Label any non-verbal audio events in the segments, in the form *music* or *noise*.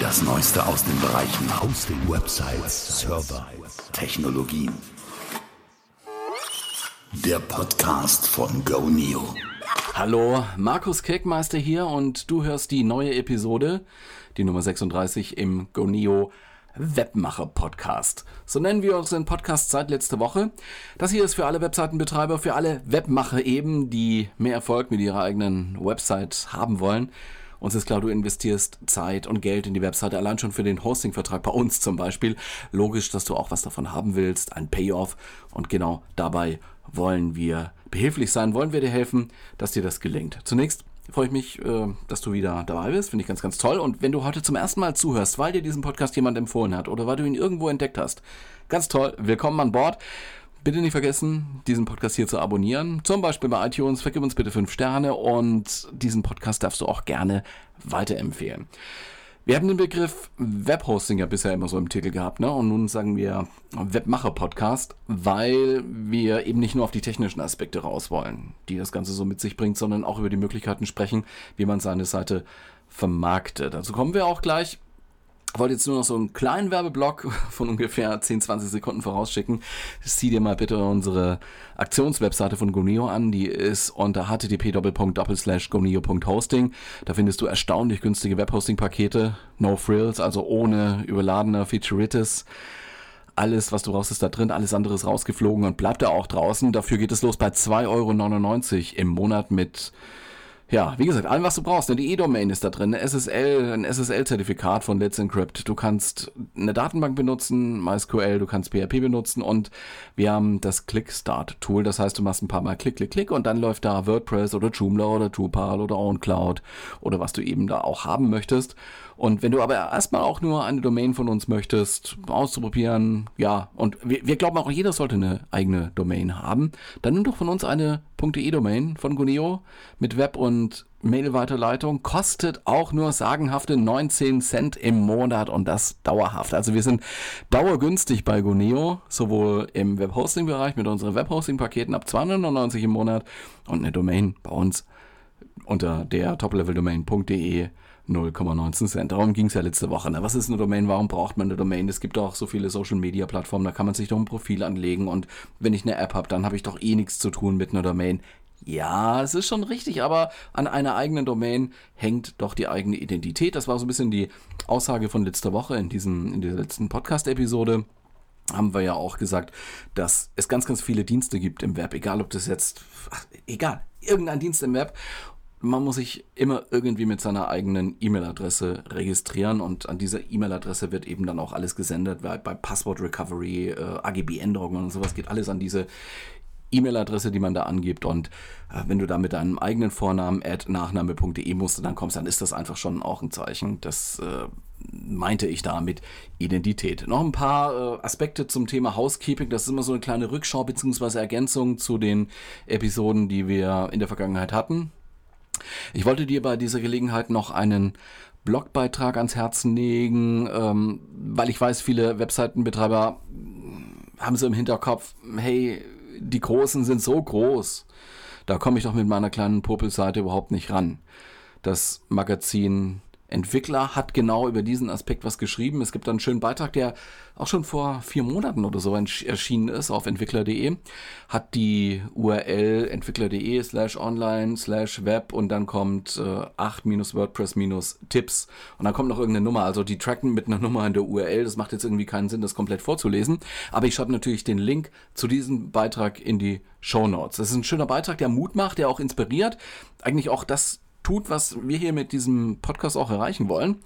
Das Neueste aus den Bereichen Hosting, Websites, Server, Technologien. Der Podcast von GoNeo. Hallo, Markus Kirkmeister hier und du hörst die neue Episode, die Nummer 36 im GoNeo Webmacher Podcast. So nennen wir unseren Podcast seit letzter Woche. Das hier ist für alle Webseitenbetreiber, für alle Webmacher eben, die mehr Erfolg mit ihrer eigenen Website haben wollen. Uns ist klar, du investierst Zeit und Geld in die Webseite, allein schon für den Hostingvertrag bei uns zum Beispiel. Logisch, dass du auch was davon haben willst, ein Payoff. Und genau dabei wollen wir behilflich sein, wollen wir dir helfen, dass dir das gelingt. Zunächst freue ich mich, äh, dass du wieder dabei bist. Finde ich ganz, ganz toll. Und wenn du heute zum ersten Mal zuhörst, weil dir diesen Podcast jemand empfohlen hat oder weil du ihn irgendwo entdeckt hast, ganz toll, willkommen an Bord. Bitte nicht vergessen, diesen Podcast hier zu abonnieren. Zum Beispiel bei iTunes. Vergib uns bitte fünf Sterne und diesen Podcast darfst du auch gerne weiterempfehlen. Wir haben den Begriff Webhosting ja bisher immer so im Titel gehabt, ne? Und nun sagen wir Webmacher-Podcast, weil wir eben nicht nur auf die technischen Aspekte raus wollen, die das Ganze so mit sich bringt, sondern auch über die Möglichkeiten sprechen, wie man seine Seite vermarktet. Dazu kommen wir auch gleich. Wollte jetzt nur noch so einen kleinen Werbeblock *laughs* von ungefähr 10, 20 Sekunden vorausschicken. Sieh dir mal bitte unsere Aktionswebseite von Goneo an. Die ist unter http://goneo.hosting. Da findest du erstaunlich günstige Webhosting-Pakete. No frills, also ohne überladener Featureitis. Alles, was du brauchst, ist da drin. Alles andere ist rausgeflogen und bleibt da auch draußen. Dafür geht es los bei 2,99 Euro im Monat mit ja, wie gesagt, allem, was du brauchst. Ne? Die E-Domain ist da drin, eine SSL, ein SSL-Zertifikat von Let's Encrypt. Du kannst eine Datenbank benutzen, MySQL, du kannst PHP benutzen und wir haben das Click-Start-Tool. Das heißt, du machst ein paar Mal Klick, Klick, Klick und dann läuft da WordPress oder Joomla oder Drupal oder OwnCloud oder was du eben da auch haben möchtest. Und wenn du aber erstmal auch nur eine Domain von uns möchtest, auszuprobieren, ja, und wir, wir glauben auch, jeder sollte eine eigene Domain haben, dann nimm doch von uns eine .de-Domain von Guneo mit Web- und Mail-Weiterleitung, kostet auch nur sagenhafte 19 Cent im Monat und das dauerhaft. Also wir sind dauergünstig bei Guneo, sowohl im Webhosting-Bereich mit unseren Webhosting-Paketen ab 299 im Monat und eine Domain bei uns unter der topleveldomain.de 0,19 Cent. Darum ging es ja letzte Woche. Ne? Was ist eine Domain? Warum braucht man eine Domain? Es gibt auch so viele Social-Media-Plattformen, da kann man sich doch ein Profil anlegen und wenn ich eine App habe, dann habe ich doch eh nichts zu tun mit einer Domain. Ja, es ist schon richtig, aber an einer eigenen Domain hängt doch die eigene Identität. Das war so ein bisschen die Aussage von letzter Woche in, diesem, in dieser letzten Podcast-Episode haben wir ja auch gesagt, dass es ganz, ganz viele Dienste gibt im Web, egal ob das jetzt, ach, egal, irgendein Dienst im Web man muss sich immer irgendwie mit seiner eigenen E-Mail-Adresse registrieren und an dieser E-Mail-Adresse wird eben dann auch alles gesendet, weil bei Passwort Recovery, äh, AGB-Änderungen und sowas geht alles an diese E-Mail-Adresse, die man da angibt und äh, wenn du da mit deinem eigenen Vornamen at nachname.de musst, dann kommst, dann ist das einfach schon auch ein Zeichen. Das äh, meinte ich da mit Identität. Noch ein paar äh, Aspekte zum Thema Housekeeping. Das ist immer so eine kleine Rückschau bzw. Ergänzung zu den Episoden, die wir in der Vergangenheit hatten. Ich wollte dir bei dieser Gelegenheit noch einen Blogbeitrag ans Herzen legen, ähm, weil ich weiß, viele Webseitenbetreiber haben so im Hinterkopf, hey, die Großen sind so groß, da komme ich doch mit meiner kleinen Popelseite überhaupt nicht ran. Das Magazin Entwickler hat genau über diesen Aspekt was geschrieben. Es gibt einen schönen Beitrag, der auch schon vor vier Monaten oder so erschienen ist auf entwickler.de. Hat die URL entwickler.de slash online slash web und dann kommt äh, 8-WordPress-Tipps und dann kommt noch irgendeine Nummer. Also die tracken mit einer Nummer in der URL. Das macht jetzt irgendwie keinen Sinn, das komplett vorzulesen. Aber ich schreibe natürlich den Link zu diesem Beitrag in die Show Notes. Das ist ein schöner Beitrag, der Mut macht, der auch inspiriert. Eigentlich auch das tut, was wir hier mit diesem Podcast auch erreichen wollen.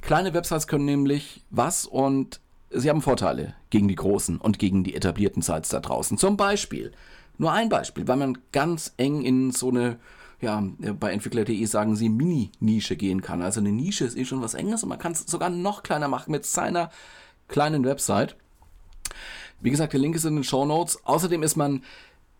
Kleine Websites können nämlich was und sie haben Vorteile gegen die großen und gegen die etablierten Sites da draußen. Zum Beispiel, nur ein Beispiel, weil man ganz eng in so eine ja, bei Entwickler.de sagen sie Mini-Nische gehen kann. Also eine Nische ist eh schon was Enges und man kann es sogar noch kleiner machen mit seiner kleinen Website. Wie gesagt, der Link ist in den Show Notes. Außerdem ist man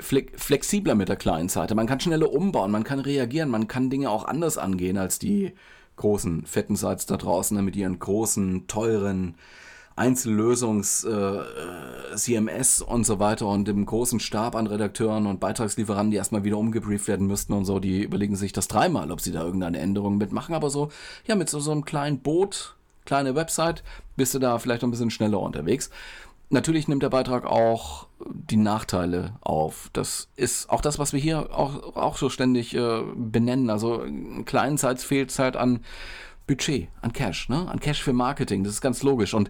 flexibler mit der kleinen Seite. Man kann schneller umbauen, man kann reagieren, man kann Dinge auch anders angehen als die großen, fetten Sites da draußen ne, mit ihren großen, teuren Einzellösungs äh, CMS und so weiter und dem großen Stab an Redakteuren und Beitragslieferanten, die erstmal wieder umgebrieft werden müssten und so, die überlegen sich das dreimal, ob sie da irgendeine Änderung mitmachen. Aber so, ja, mit so, so einem kleinen Boot kleine Website, bist du da vielleicht ein bisschen schneller unterwegs. Natürlich nimmt der Beitrag auch die Nachteile auf. Das ist auch das, was wir hier auch, auch so ständig äh, benennen. Also in kleinen Sites fehlt es halt an Budget, an Cash, ne? an Cash für Marketing. Das ist ganz logisch. Und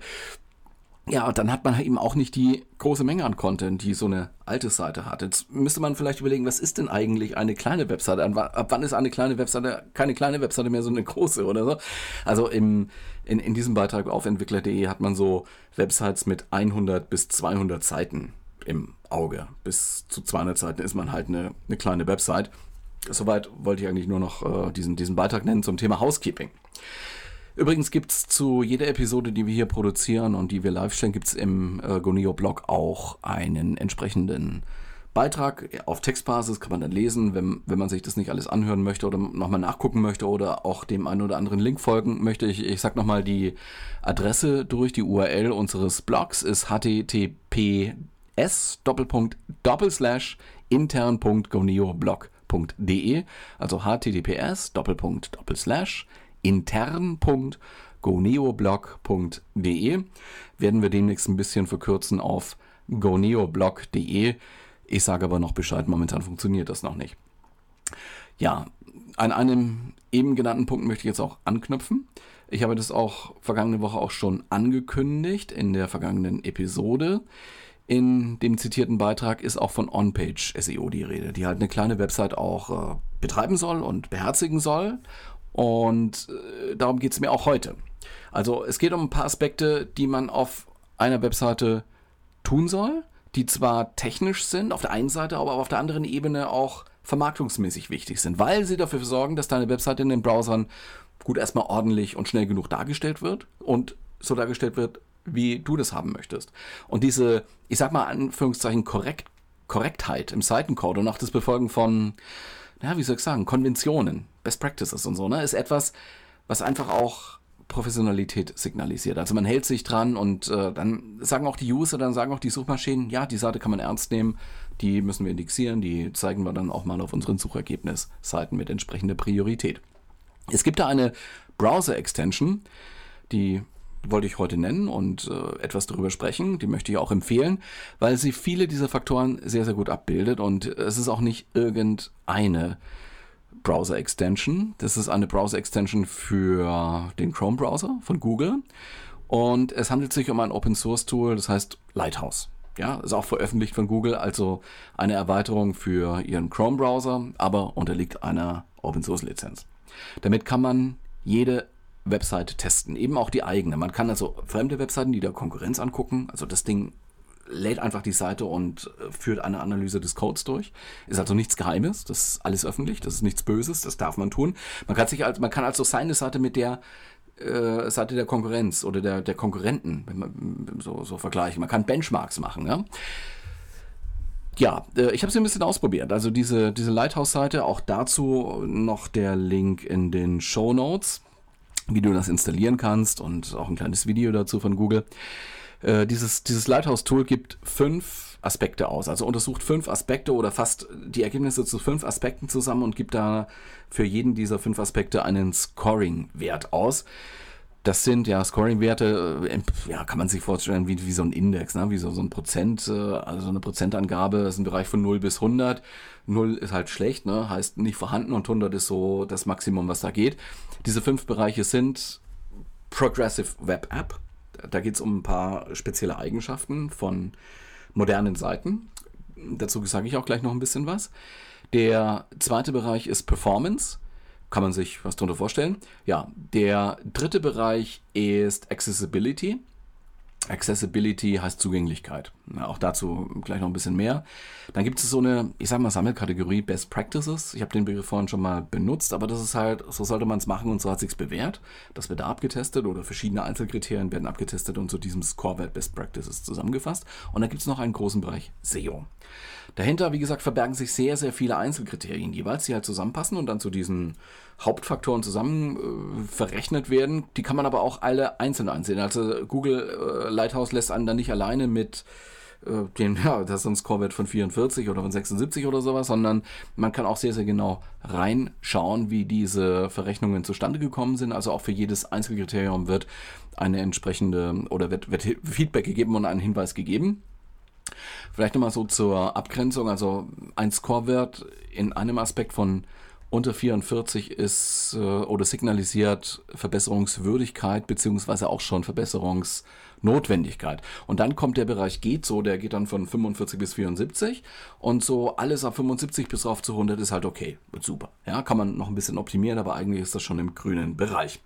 ja, dann hat man eben auch nicht die große Menge an Content, die so eine alte Seite hat. Jetzt müsste man vielleicht überlegen, was ist denn eigentlich eine kleine Webseite? Ab wann ist eine kleine Webseite keine kleine Webseite mehr, so eine große oder so? Also im, in, in diesem Beitrag auf entwickler.de hat man so Websites mit 100 bis 200 Seiten im Auge. Bis zu 200 Seiten ist man halt eine, eine kleine Website. Soweit wollte ich eigentlich nur noch äh, diesen, diesen Beitrag nennen zum Thema Housekeeping. Übrigens gibt es zu jeder Episode, die wir hier produzieren und die wir live stellen, gibt es im äh, Gonio-Blog auch einen entsprechenden Beitrag auf Textbasis, kann man dann lesen, wenn, wenn man sich das nicht alles anhören möchte oder nochmal nachgucken möchte oder auch dem einen oder anderen Link folgen möchte. Ich, ich sag nochmal die Adresse durch, die URL unseres Blogs ist https intern.goneoblog.de also https intern.goneoblog.de werden wir demnächst ein bisschen verkürzen auf goneoblog.de. Ich sage aber noch Bescheid, momentan funktioniert das noch nicht. Ja, an einem eben genannten Punkt möchte ich jetzt auch anknüpfen. Ich habe das auch vergangene Woche auch schon angekündigt in der vergangenen Episode. In dem zitierten Beitrag ist auch von On-Page SEO die Rede, die halt eine kleine Website auch äh, betreiben soll und beherzigen soll und äh, darum geht es mir auch heute. Also es geht um ein paar Aspekte, die man auf einer Webseite tun soll, die zwar technisch sind auf der einen Seite, aber auf der anderen Ebene auch vermarktungsmäßig wichtig sind, weil sie dafür sorgen, dass deine Webseite in den Browsern gut erstmal ordentlich und schnell genug dargestellt wird und so dargestellt wird, wie du das haben möchtest. Und diese, ich sag mal Anführungszeichen, Korrekt, Korrektheit im Seitencode und auch das Befolgen von ja, wie soll ich sagen, Konventionen, Best Practices und so, ne, ist etwas, was einfach auch Professionalität signalisiert. Also man hält sich dran und äh, dann sagen auch die User, dann sagen auch die Suchmaschinen, ja, die Seite kann man ernst nehmen, die müssen wir indexieren, die zeigen wir dann auch mal auf unseren Suchergebnisseiten mit entsprechender Priorität. Es gibt da eine Browser-Extension, die wollte ich heute nennen und äh, etwas darüber sprechen. Die möchte ich auch empfehlen, weil sie viele dieser Faktoren sehr, sehr gut abbildet und es ist auch nicht irgendeine Browser Extension. Das ist eine Browser Extension für den Chrome Browser von Google und es handelt sich um ein Open Source Tool, das heißt Lighthouse. Ja, ist auch veröffentlicht von Google, also eine Erweiterung für ihren Chrome Browser, aber unterliegt einer Open Source Lizenz. Damit kann man jede Webseite testen, eben auch die eigene. Man kann also fremde Webseiten, die der Konkurrenz angucken, also das Ding lädt einfach die Seite und äh, führt eine Analyse des Codes durch. Ist also nichts Geheimes, das ist alles öffentlich, das ist nichts Böses, das darf man tun. Man kann sich also, man kann also seine Seite mit der äh, Seite der Konkurrenz oder der, der Konkurrenten wenn man, so, so vergleichen. Man kann Benchmarks machen, ja. Ja, äh, ich habe sie ein bisschen ausprobiert. Also diese, diese Lighthouse-Seite, auch dazu noch der Link in den Show Notes wie du das installieren kannst und auch ein kleines Video dazu von Google. Äh, dieses, dieses Lighthouse-Tool gibt fünf Aspekte aus, also untersucht fünf Aspekte oder fasst die Ergebnisse zu fünf Aspekten zusammen und gibt da für jeden dieser fünf Aspekte einen Scoring-Wert aus. Das sind ja Scoring-Werte, äh, ja, kann man sich vorstellen wie, wie so ein Index, ne? wie so, so ein Prozent, äh, also eine Prozentangabe, ist ein Bereich von 0 bis 100. 0 ist halt schlecht, ne? heißt nicht vorhanden und 100 ist so das Maximum, was da geht. Diese fünf Bereiche sind Progressive Web App, da geht es um ein paar spezielle Eigenschaften von modernen Seiten. Dazu sage ich auch gleich noch ein bisschen was. Der zweite Bereich ist Performance kann man sich was darunter vorstellen. Ja, der dritte Bereich ist Accessibility. Accessibility heißt Zugänglichkeit. Auch dazu gleich noch ein bisschen mehr. Dann gibt es so eine, ich sag mal, Sammelkategorie Best Practices. Ich habe den Begriff vorhin schon mal benutzt, aber das ist halt, so sollte man es machen und so hat sich's bewährt. Das wird da abgetestet oder verschiedene Einzelkriterien werden abgetestet und zu diesem Scorewert Best Practices zusammengefasst. Und dann gibt es noch einen großen Bereich SEO. Dahinter, wie gesagt, verbergen sich sehr, sehr viele Einzelkriterien jeweils, die halt zusammenpassen und dann zu diesen Hauptfaktoren zusammen äh, verrechnet werden. Die kann man aber auch alle einzeln ansehen. Also Google äh, Lighthouse lässt einen dann nicht alleine mit äh, den, ja, das ist ein Scorewert von 44 oder von 76 oder sowas, sondern man kann auch sehr, sehr genau reinschauen, wie diese Verrechnungen zustande gekommen sind. Also auch für jedes Einzelkriterium wird eine entsprechende oder wird, wird Feedback gegeben und ein Hinweis gegeben. Vielleicht nochmal so zur Abgrenzung. Also ein Scorewert in einem Aspekt von unter 44 ist äh, oder signalisiert Verbesserungswürdigkeit beziehungsweise auch schon Verbesserungsnotwendigkeit. Und dann kommt der Bereich geht so, der geht dann von 45 bis 74 und so alles ab 75 bis rauf zu 100 ist halt okay, super. Ja, kann man noch ein bisschen optimieren, aber eigentlich ist das schon im grünen Bereich.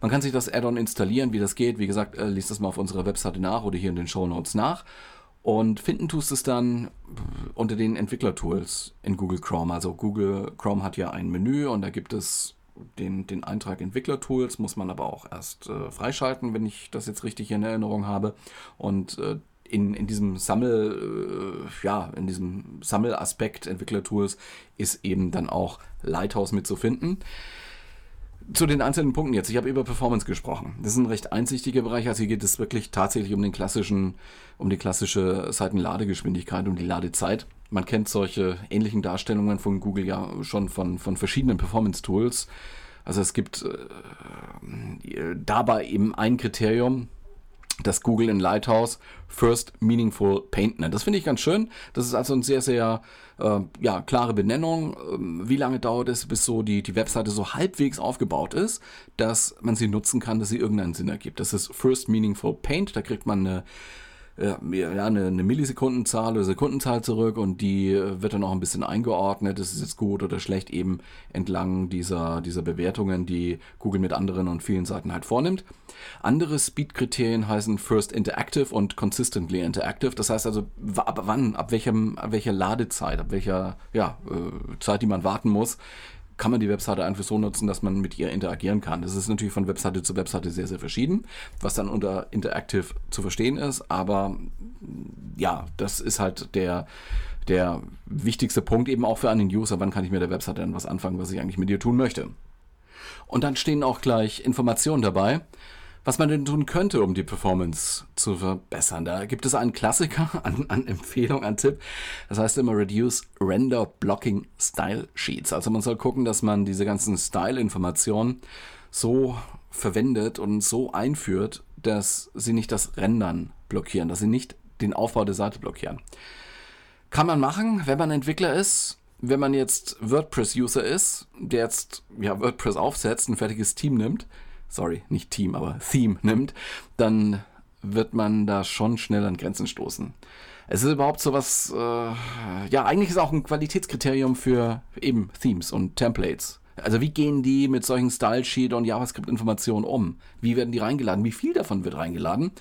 Man kann sich das Add-on installieren, wie das geht. Wie gesagt, äh, liest das mal auf unserer Webseite nach oder hier in den Show Notes nach. Und finden tust es dann unter den Entwicklertools in Google Chrome. Also Google Chrome hat ja ein Menü und da gibt es den, den Eintrag Entwicklertools, muss man aber auch erst äh, freischalten, wenn ich das jetzt richtig in Erinnerung habe. Und äh, in, in diesem Sammel, äh, ja, in diesem Sammelaspekt Entwicklertools ist eben dann auch Lighthouse mit zu finden zu den einzelnen Punkten jetzt. Ich habe über Performance gesprochen. Das ist ein recht einsichtiger Bereich. Also hier geht es wirklich tatsächlich um den klassischen, um die klassische Seitenladegeschwindigkeit, um die Ladezeit. Man kennt solche ähnlichen Darstellungen von Google ja schon von, von verschiedenen Performance-Tools. Also es gibt äh, dabei eben ein Kriterium, das Google in Lighthouse First Meaningful Paint nennt. Das finde ich ganz schön. Das ist also eine sehr, sehr äh, ja, klare Benennung. Ähm, wie lange dauert es, bis so die, die Webseite so halbwegs aufgebaut ist, dass man sie nutzen kann, dass sie irgendeinen Sinn ergibt. Das ist First Meaningful Paint. Da kriegt man eine ja, eine, eine Millisekundenzahl oder Sekundenzahl zurück und die äh, wird dann auch ein bisschen eingeordnet, ist es jetzt gut oder schlecht, eben entlang dieser, dieser Bewertungen, die Google mit anderen und vielen Seiten halt vornimmt. Andere Speed-Kriterien heißen First Interactive und Consistently Interactive. Das heißt also, ab wann, ab, welchem, ab welcher Ladezeit, ab welcher ja, äh, Zeit, die man warten muss, kann man die Webseite einfach so nutzen, dass man mit ihr interagieren kann. Das ist natürlich von Webseite zu Webseite sehr, sehr verschieden, was dann unter Interactive zu verstehen ist. Aber ja, das ist halt der, der wichtigste Punkt eben auch für einen User. Wann kann ich mit der Webseite dann was anfangen, was ich eigentlich mit ihr tun möchte? Und dann stehen auch gleich Informationen dabei was man denn tun könnte, um die Performance zu verbessern. Da gibt es einen Klassiker *laughs* an, an Empfehlung, an Tipp. Das heißt immer Reduce Render Blocking Style Sheets. Also man soll gucken, dass man diese ganzen Style-Informationen so verwendet und so einführt, dass sie nicht das Rendern blockieren, dass sie nicht den Aufbau der Seite blockieren. Kann man machen, wenn man Entwickler ist. Wenn man jetzt WordPress-User ist, der jetzt ja, WordPress aufsetzt, ein fertiges Team nimmt, sorry, nicht Team, aber Theme nimmt, dann wird man da schon schnell an Grenzen stoßen. Es ist überhaupt so was, äh, ja, eigentlich ist auch ein Qualitätskriterium für eben Themes und Templates. Also wie gehen die mit solchen Style Sheet und JavaScript-Informationen um? Wie werden die reingeladen? Wie viel davon wird reingeladen?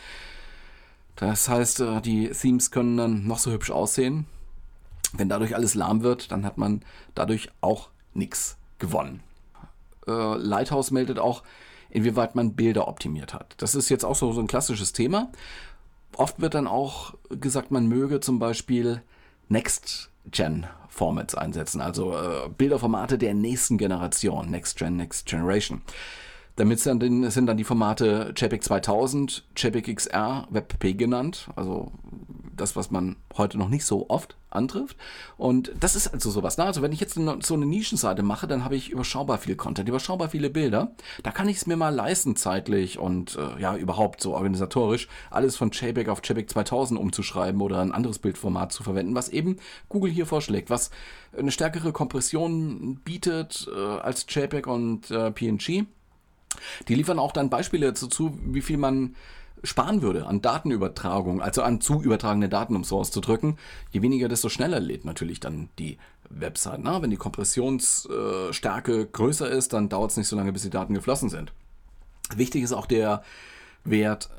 Das heißt, äh, die Themes können dann noch so hübsch aussehen. Wenn dadurch alles lahm wird, dann hat man dadurch auch nichts gewonnen. Äh, Lighthouse meldet auch, inwieweit man Bilder optimiert hat. Das ist jetzt auch so, so ein klassisches Thema. Oft wird dann auch gesagt, man möge zum Beispiel Next-Gen-Formats einsetzen, also äh, Bilderformate der nächsten Generation, Next-Gen, Next Generation. Damit sind dann, sind dann die Formate JPEG 2000, JPEG XR, WebP genannt, also das, was man heute noch nicht so oft antrifft. Und das ist also sowas. Ne? Also wenn ich jetzt so eine Nischenseite mache, dann habe ich überschaubar viel Content, überschaubar viele Bilder. Da kann ich es mir mal leisten zeitlich und äh, ja überhaupt so organisatorisch alles von JPEG auf JPEG 2000 umzuschreiben oder ein anderes Bildformat zu verwenden, was eben Google hier vorschlägt, was eine stärkere Kompression bietet äh, als JPEG und äh, PNG. Die liefern auch dann Beispiele dazu, wie viel man sparen würde an Datenübertragung, also an zu übertragene Daten, um so auszudrücken, je weniger, desto schneller lädt natürlich dann die Website. Na, wenn die Kompressionsstärke größer ist, dann dauert es nicht so lange, bis die Daten geflossen sind. Wichtig ist auch der Wert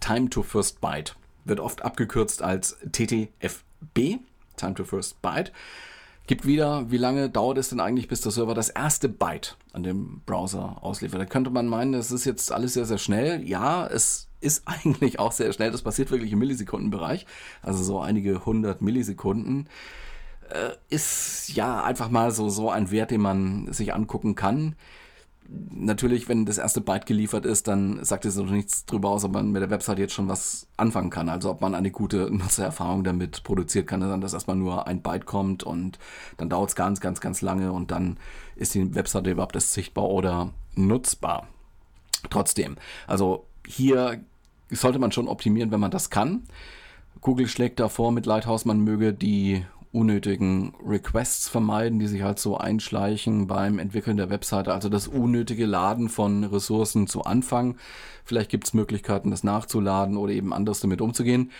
Time to First Byte. Wird oft abgekürzt als TTFB, Time to First Byte. Gibt wieder, wie lange dauert es denn eigentlich, bis der Server das erste Byte an dem Browser ausliefert? Da könnte man meinen, das ist jetzt alles sehr, sehr schnell. Ja, es ist *laughs* eigentlich auch sehr schnell. Das passiert wirklich im Millisekundenbereich. Also so einige hundert Millisekunden. Äh, ist ja einfach mal so, so ein Wert, den man sich angucken kann. natürlich, wenn das erste Byte geliefert ist, dann sagt es noch nichts drüber aus, ob man mit der Website jetzt schon was anfangen kann. Also ob man eine gute Nutzererfahrung damit produziert, kann sein, dass erstmal nur ein Byte kommt und dann dauert es ganz, ganz, ganz lange und dann ist die Webseite überhaupt erst sichtbar oder nutzbar. Trotzdem, also hier sollte man schon optimieren, wenn man das kann. Google schlägt davor mit Lighthouse, man möge die unnötigen Requests vermeiden, die sich halt so einschleichen beim Entwickeln der Webseite. Also das unnötige Laden von Ressourcen zu Anfang. Vielleicht gibt es Möglichkeiten, das nachzuladen oder eben anders damit umzugehen.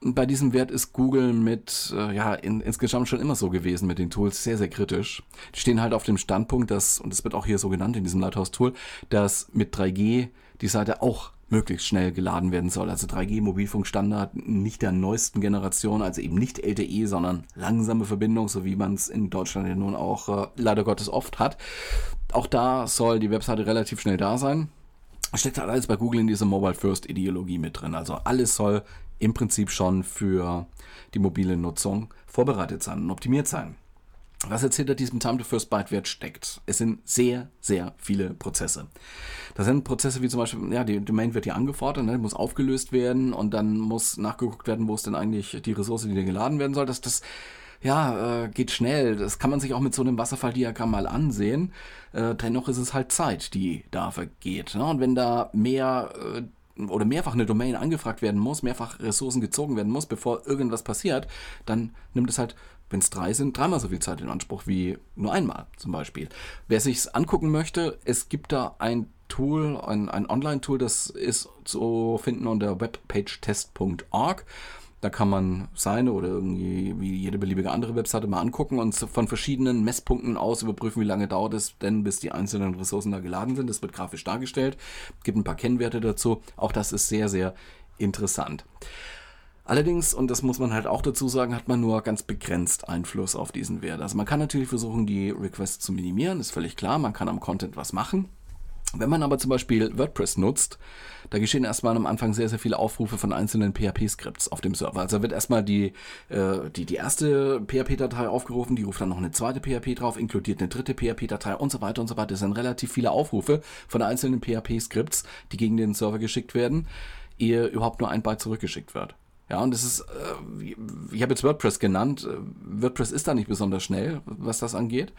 Bei diesem Wert ist Google mit, äh, ja, in, insgesamt schon immer so gewesen mit den Tools, sehr, sehr kritisch. Die stehen halt auf dem Standpunkt, dass, und das wird auch hier so genannt in diesem Lighthouse-Tool, dass mit 3G die Seite auch möglichst schnell geladen werden soll. Also 3G-Mobilfunkstandard nicht der neuesten Generation, also eben nicht LTE, sondern langsame Verbindung, so wie man es in Deutschland ja nun auch äh, leider Gottes oft hat. Auch da soll die Webseite relativ schnell da sein. Steckt halt alles bei Google in dieser Mobile First Ideologie mit drin. Also alles soll im Prinzip schon für die mobile Nutzung vorbereitet sein und optimiert sein was jetzt hinter diesem Time to First Byte Wert steckt. Es sind sehr, sehr viele Prozesse. Das sind Prozesse wie zum Beispiel, ja, die Domain wird hier angefordert, ne, muss aufgelöst werden und dann muss nachgeguckt werden, wo ist denn eigentlich die Ressource, die da geladen werden soll. Das, das ja, äh, geht schnell. Das kann man sich auch mit so einem Wasserfalldiagramm mal ansehen. Äh, dennoch ist es halt Zeit, die da vergeht. Ne? Und wenn da mehr äh, oder mehrfach eine Domain angefragt werden muss, mehrfach Ressourcen gezogen werden muss, bevor irgendwas passiert, dann nimmt es halt wenn es drei sind, dreimal so viel Zeit in Anspruch wie nur einmal zum Beispiel. Wer sich angucken möchte, es gibt da ein Tool, ein, ein Online-Tool, das ist zu finden unter webpagetest.org. Da kann man seine oder irgendwie wie jede beliebige andere Webseite mal angucken und von verschiedenen Messpunkten aus überprüfen, wie lange dauert es denn, bis die einzelnen Ressourcen da geladen sind. Das wird grafisch dargestellt. Gibt ein paar Kennwerte dazu. Auch das ist sehr, sehr interessant. Allerdings, und das muss man halt auch dazu sagen, hat man nur ganz begrenzt Einfluss auf diesen Wert. Also man kann natürlich versuchen, die Requests zu minimieren, ist völlig klar, man kann am Content was machen. Wenn man aber zum Beispiel WordPress nutzt, da geschehen erstmal am Anfang sehr, sehr viele Aufrufe von einzelnen PHP-Skripts auf dem Server. Also wird erstmal die, äh, die, die erste PHP-Datei aufgerufen, die ruft dann noch eine zweite PHP drauf, inkludiert eine dritte PHP-Datei und so weiter und so weiter. Das sind relativ viele Aufrufe von einzelnen PHP-Skripts, die gegen den Server geschickt werden, ehe überhaupt nur ein Byte zurückgeschickt wird. Ja, und das ist, äh, ich habe jetzt WordPress genannt. Äh, WordPress ist da nicht besonders schnell, was das angeht.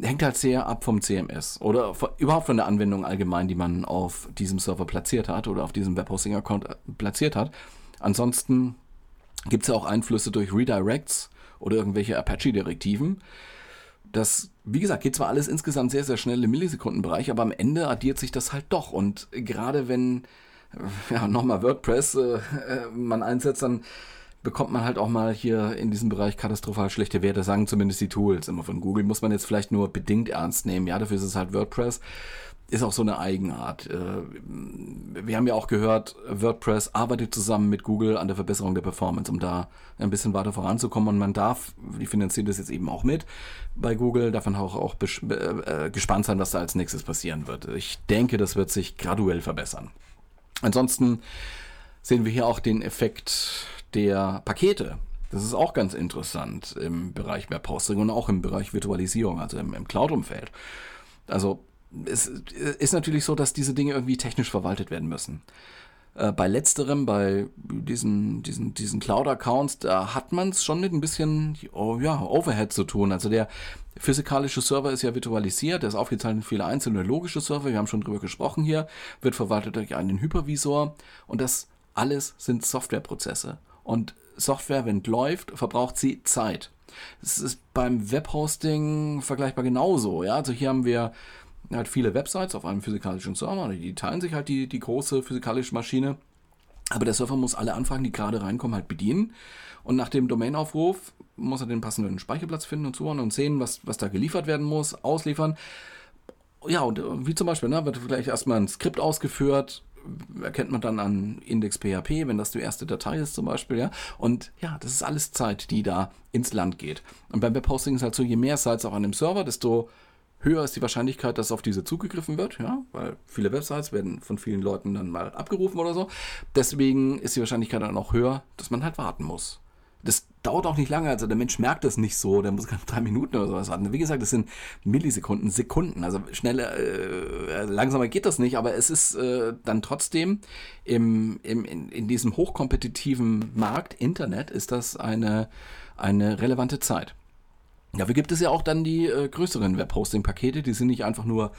Hängt halt sehr ab vom CMS oder von, überhaupt von der Anwendung allgemein, die man auf diesem Server platziert hat oder auf diesem Webhosting-Account äh, platziert hat. Ansonsten gibt es ja auch Einflüsse durch Redirects oder irgendwelche Apache-Direktiven. Das, wie gesagt, geht zwar alles insgesamt sehr, sehr schnell im Millisekundenbereich, aber am Ende addiert sich das halt doch. Und gerade wenn ja, nochmal WordPress äh, äh, man einsetzt, dann bekommt man halt auch mal hier in diesem Bereich katastrophal schlechte Werte, sagen zumindest die Tools immer von Google. Muss man jetzt vielleicht nur bedingt ernst nehmen. Ja, dafür ist es halt WordPress. Ist auch so eine Eigenart. Äh, wir haben ja auch gehört, WordPress arbeitet zusammen mit Google an der Verbesserung der Performance, um da ein bisschen weiter voranzukommen. Und man darf, die finanzieren das jetzt eben auch mit bei Google, davon auch, auch äh, gespannt sein, was da als nächstes passieren wird. Ich denke, das wird sich graduell verbessern. Ansonsten sehen wir hier auch den Effekt der Pakete. Das ist auch ganz interessant im Bereich Webhosting und auch im Bereich Virtualisierung, also im, im Cloud-Umfeld. Also es ist natürlich so, dass diese Dinge irgendwie technisch verwaltet werden müssen. Äh, bei letzterem, bei diesen, diesen, diesen Cloud-Accounts, da hat man es schon mit ein bisschen oh, ja, Overhead zu tun. Also der physikalische Server ist ja virtualisiert, der ist aufgeteilt in viele einzelne logische Server, wir haben schon drüber gesprochen hier, wird verwaltet durch einen Hypervisor und das alles sind Softwareprozesse. Und Software, wenn läuft, verbraucht sie Zeit. Das ist beim Webhosting vergleichbar genauso. Ja? Also hier haben wir halt viele Websites auf einem physikalischen Server, die teilen sich halt die, die große physikalische Maschine. Aber der Server muss alle Anfragen, die gerade reinkommen, halt bedienen. Und nach dem Domainaufruf muss er den passenden Speicherplatz finden und zuordnen und sehen, was, was da geliefert werden muss, ausliefern. Ja, und äh, wie zum Beispiel, ne, wird vielleicht erstmal ein Skript ausgeführt, erkennt man dann an Index.php, wenn das die erste Datei ist zum Beispiel, ja. Und ja, das ist alles Zeit, die da ins Land geht. Und beim Webhosting ist halt so, je mehr Sites auch an dem Server, desto höher ist die Wahrscheinlichkeit, dass auf diese zugegriffen wird, ja, weil viele Websites werden von vielen Leuten dann mal abgerufen oder so. Deswegen ist die Wahrscheinlichkeit dann auch höher, dass man halt warten muss. Das dauert auch nicht lange, also der Mensch merkt das nicht so, der muss gerade drei Minuten oder sowas warten. Wie gesagt, das sind Millisekunden, Sekunden, also schneller, äh, langsamer geht das nicht, aber es ist äh, dann trotzdem im, im, in, in diesem hochkompetitiven Markt Internet ist das eine, eine relevante Zeit. Dafür gibt es ja auch dann die äh, größeren Webhosting-Pakete, die sind nicht einfach nur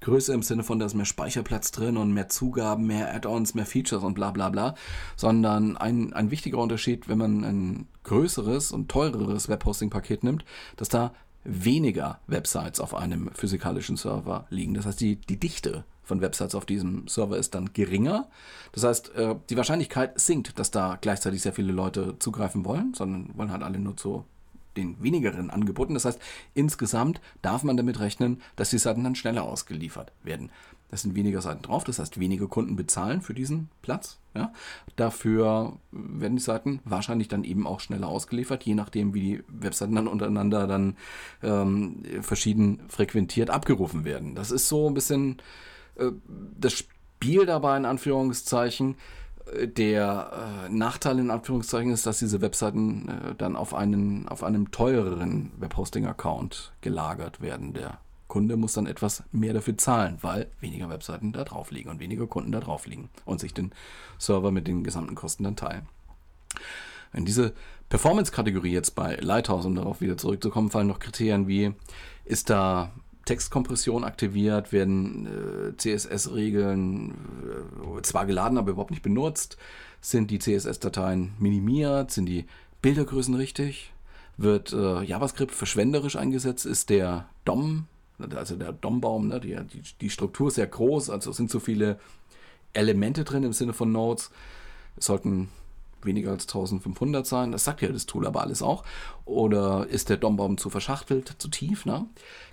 größer im Sinne von, da ist mehr Speicherplatz drin und mehr Zugaben, mehr Add-ons, mehr Features und bla bla bla, sondern ein, ein wichtiger Unterschied, wenn man ein größeres und teureres Webhosting-Paket nimmt, dass da weniger Websites auf einem physikalischen Server liegen. Das heißt, die, die Dichte von Websites auf diesem Server ist dann geringer. Das heißt, äh, die Wahrscheinlichkeit sinkt, dass da gleichzeitig sehr viele Leute zugreifen wollen, sondern wollen halt alle nur zu den wenigeren Angeboten. Das heißt, insgesamt darf man damit rechnen, dass die Seiten dann schneller ausgeliefert werden. Das sind weniger Seiten drauf, das heißt, weniger Kunden bezahlen für diesen Platz. Ja? Dafür werden die Seiten wahrscheinlich dann eben auch schneller ausgeliefert, je nachdem, wie die Webseiten dann untereinander dann ähm, verschieden frequentiert abgerufen werden. Das ist so ein bisschen äh, das Spiel dabei in Anführungszeichen der äh, Nachteil in Anführungszeichen ist, dass diese Webseiten äh, dann auf, einen, auf einem teureren Webhosting-Account gelagert werden. Der Kunde muss dann etwas mehr dafür zahlen, weil weniger Webseiten da drauf liegen und weniger Kunden da drauf liegen und sich den Server mit den gesamten Kosten dann teilen. In diese Performance-Kategorie jetzt bei Lighthouse, um darauf wieder zurückzukommen, fallen noch Kriterien wie, ist da Textkompression aktiviert, werden äh, CSS-Regeln äh, zwar geladen, aber überhaupt nicht benutzt. Sind die CSS-Dateien minimiert? Sind die Bildergrößen richtig? Wird äh, JavaScript verschwenderisch eingesetzt? Ist der DOM, also der DOM-Baum, ne, die, die, die Struktur ist sehr groß, also sind so viele Elemente drin im Sinne von Nodes. Es sollten weniger als 1500 sein. Das sagt ja das Tool aber alles auch. Oder ist der DOM-Baum zu verschachtelt, zu tief? Ne?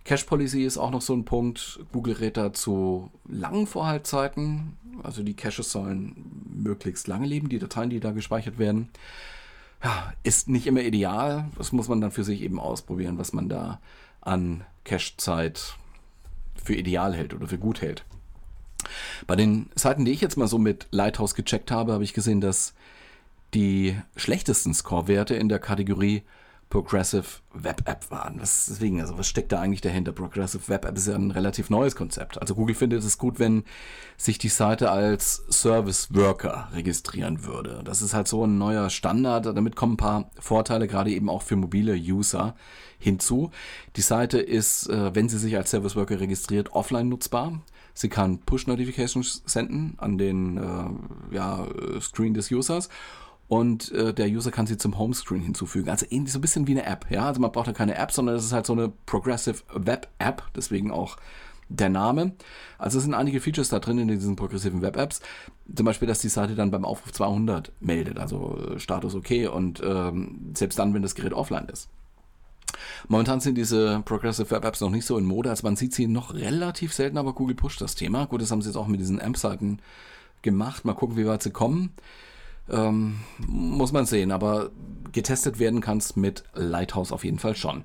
Cache Policy ist auch noch so ein Punkt. Google rät da zu langen Vorhaltzeiten. Also die Caches sollen möglichst lange leben, die Dateien, die da gespeichert werden. Ja, ist nicht immer ideal. Das muss man dann für sich eben ausprobieren, was man da an Cache-Zeit für ideal hält oder für gut hält. Bei den Seiten, die ich jetzt mal so mit Lighthouse gecheckt habe, habe ich gesehen, dass die schlechtesten Score-Werte in der Kategorie Progressive Web App waren. Das, deswegen, also was steckt da eigentlich dahinter? Progressive Web App ist ja ein relativ neues Konzept. Also Google findet es gut, wenn sich die Seite als Service Worker registrieren würde. Das ist halt so ein neuer Standard. Damit kommen ein paar Vorteile, gerade eben auch für mobile User hinzu. Die Seite ist, äh, wenn sie sich als Service Worker registriert, offline nutzbar. Sie kann Push-Notifications senden an den äh, ja, Screen des Users und äh, der User kann sie zum Homescreen hinzufügen. Also ähnlich so ein bisschen wie eine App. Ja, also man braucht ja keine App, sondern es ist halt so eine Progressive Web App, deswegen auch der Name. Also es sind einige Features da drin in diesen progressiven Web Apps. Zum Beispiel, dass die Seite dann beim Aufruf 200 meldet, also äh, Status okay und ähm, selbst dann, wenn das Gerät offline ist. Momentan sind diese Progressive Web Apps noch nicht so in Mode, also man sieht sie noch relativ selten, aber Google pusht das Thema. Gut, das haben sie jetzt auch mit diesen AMP-Seiten gemacht. Mal gucken, wie weit sie kommen. Ähm, muss man sehen, aber getestet werden kann es mit Lighthouse auf jeden Fall schon.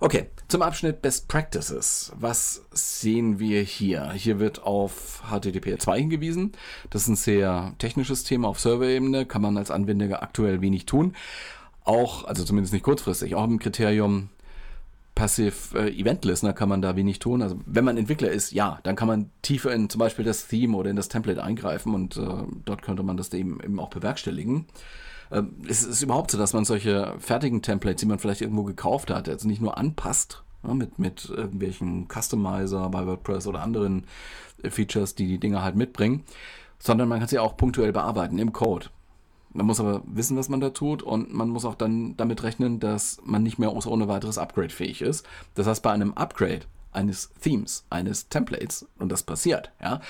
Okay, zum Abschnitt Best Practices. Was sehen wir hier? Hier wird auf HTTP 2 hingewiesen. Das ist ein sehr technisches Thema auf Serverebene, kann man als Anwender aktuell wenig tun. Auch, also zumindest nicht kurzfristig, auch im Kriterium Passive äh, Event Listener kann man da wenig tun. Also wenn man Entwickler ist, ja, dann kann man tiefer in zum Beispiel das Theme oder in das Template eingreifen und äh, dort könnte man das eben, eben auch bewerkstelligen. Äh, es ist überhaupt so, dass man solche fertigen Templates, die man vielleicht irgendwo gekauft hat, jetzt nicht nur anpasst ja, mit, mit irgendwelchen Customizer bei WordPress oder anderen Features, die die Dinger halt mitbringen, sondern man kann sie auch punktuell bearbeiten im Code. Man muss aber wissen, was man da tut und man muss auch dann damit rechnen, dass man nicht mehr ohne weiteres Upgrade fähig ist. Das heißt, bei einem Upgrade eines Themes, eines Templates, und das passiert, ja,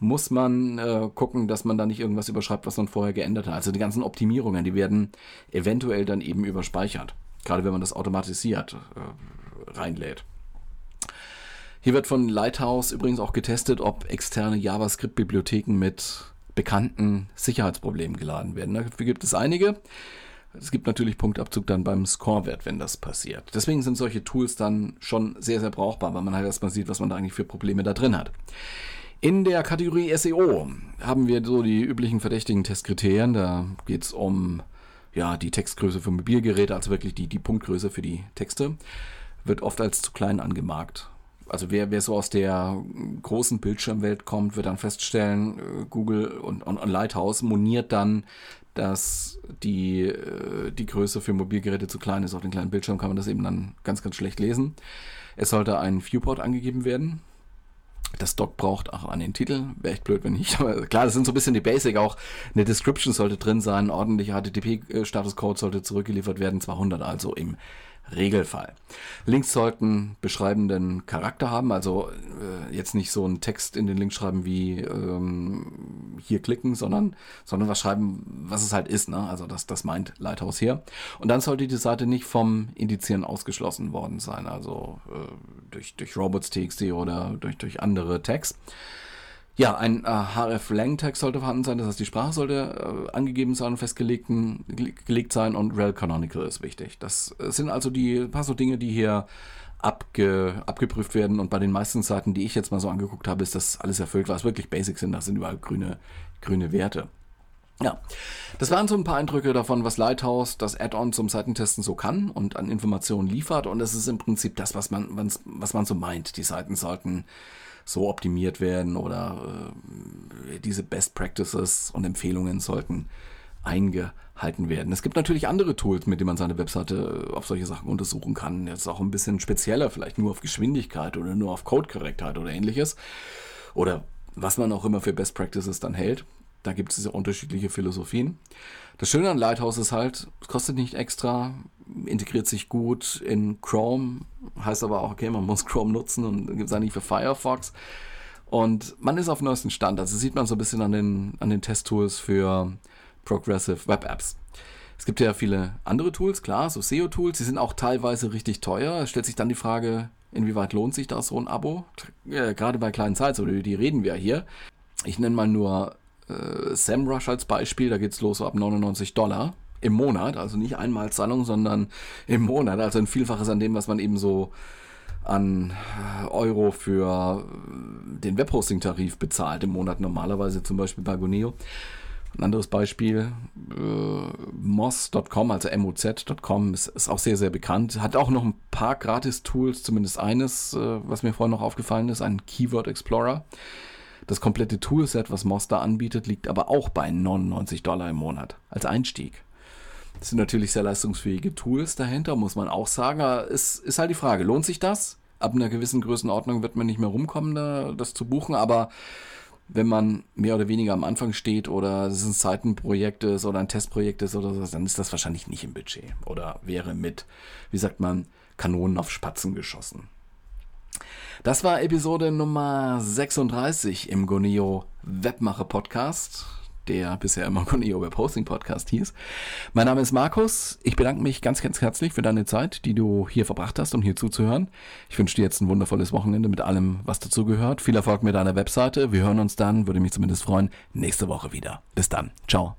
muss man äh, gucken, dass man da nicht irgendwas überschreibt, was man vorher geändert hat. Also die ganzen Optimierungen, die werden eventuell dann eben überspeichert. Gerade wenn man das automatisiert äh, reinlädt. Hier wird von Lighthouse übrigens auch getestet, ob externe JavaScript-Bibliotheken mit bekannten Sicherheitsproblemen geladen werden. Dafür gibt es einige. Es gibt natürlich Punktabzug dann beim Scorewert, wenn das passiert. Deswegen sind solche Tools dann schon sehr, sehr brauchbar, weil man halt erstmal sieht, was man da eigentlich für Probleme da drin hat. In der Kategorie SEO haben wir so die üblichen verdächtigen Testkriterien. Da geht es um ja, die Textgröße für Mobilgeräte, also wirklich die, die Punktgröße für die Texte, wird oft als zu klein angemarkt. Also wer, wer so aus der großen Bildschirmwelt kommt, wird dann feststellen, äh, Google und, und, und Lighthouse moniert dann, dass die, äh, die Größe für Mobilgeräte zu klein ist. Auf den kleinen Bildschirm kann man das eben dann ganz, ganz schlecht lesen. Es sollte ein Viewport angegeben werden. Das Doc braucht auch einen Titel. Wäre echt blöd, wenn nicht. *laughs* Aber klar, das sind so ein bisschen die Basic. Auch eine Description sollte drin sein. Ordentlicher HTTP-Statuscode sollte zurückgeliefert werden. 200 also im Regelfall. Links sollten beschreibenden Charakter haben, also äh, jetzt nicht so einen Text in den Link schreiben wie ähm, hier klicken, sondern, sondern was schreiben, was es halt ist. Ne? Also das, das meint Lighthouse hier. Und dann sollte die Seite nicht vom Indizieren ausgeschlossen worden sein, also äh, durch, durch robots.txt oder durch, durch andere Tags. Ja, ein äh, href-lang-Tag sollte vorhanden sein, das heißt, die Sprache sollte äh, angegeben sein und festgelegt gelegt sein und rel canonical ist wichtig. Das äh, sind also die paar so Dinge, die hier abge, abgeprüft werden und bei den meisten Seiten, die ich jetzt mal so angeguckt habe, ist das alles erfüllt, was wirklich basic sind. Das sind überall grüne, grüne Werte. Ja, das waren so ein paar Eindrücke davon, was Lighthouse, das Add-on zum Seitentesten so kann und an Informationen liefert. Und es ist im Prinzip das, was man, was man so meint. Die Seiten sollten so optimiert werden oder äh, diese Best Practices und Empfehlungen sollten eingehalten werden. Es gibt natürlich andere Tools, mit denen man seine Webseite auf solche Sachen untersuchen kann. Jetzt auch ein bisschen spezieller, vielleicht nur auf Geschwindigkeit oder nur auf Codekorrektheit oder ähnliches. Oder was man auch immer für Best Practices dann hält. Da gibt es ja unterschiedliche Philosophien. Das Schöne an Lighthouse ist halt, es kostet nicht extra, integriert sich gut in Chrome, heißt aber auch, okay, man muss *laughs* Chrome nutzen und gibt es eigentlich für Firefox. Und man ist auf dem neuesten Stand. Also sieht man so ein bisschen an den, an den Testtools für Progressive Web Apps. Es gibt ja viele andere Tools, klar, so SEO-Tools, die sind auch teilweise richtig teuer. Es stellt sich dann die Frage, inwieweit lohnt sich das so ein Abo? Ja, gerade bei kleinen Sites, oder die reden wir hier. Ich nenne mal nur äh, SEMrush als Beispiel, da geht es los ab 99 Dollar im Monat, also nicht Einmalzahlung, sondern im Monat, also ein Vielfaches an dem, was man eben so an Euro für den Webhosting-Tarif bezahlt im Monat normalerweise, zum Beispiel bei Goneo. Ein anderes Beispiel, äh, moz.com, also moz.com, ist, ist, auch sehr, sehr bekannt. Hat auch noch ein paar Gratis-Tools, zumindest eines, äh, was mir vorhin noch aufgefallen ist, ein Keyword Explorer. Das komplette Toolset, was Moster anbietet, liegt aber auch bei 99 Dollar im Monat als Einstieg. Das sind natürlich sehr leistungsfähige Tools dahinter, muss man auch sagen. Aber es ist halt die Frage, lohnt sich das? Ab einer gewissen Größenordnung wird man nicht mehr rumkommen, das zu buchen, aber wenn man mehr oder weniger am Anfang steht oder es ein Seitenprojekt ist oder ein Testprojekt ist oder so, dann ist das wahrscheinlich nicht im Budget oder wäre mit, wie sagt man, Kanonen auf Spatzen geschossen. Das war Episode Nummer 36 im Goneo Webmacher Podcast, der bisher immer *laughs* Goneo Web Hosting Podcast hieß. Mein Name ist Markus. Ich bedanke mich ganz, ganz herzlich für deine Zeit, die du hier verbracht hast, um hier zuzuhören. Ich wünsche dir jetzt ein wundervolles Wochenende mit allem, was dazu gehört. Viel Erfolg mit deiner Webseite. Wir hören uns dann, würde mich zumindest freuen, nächste Woche wieder. Bis dann. Ciao.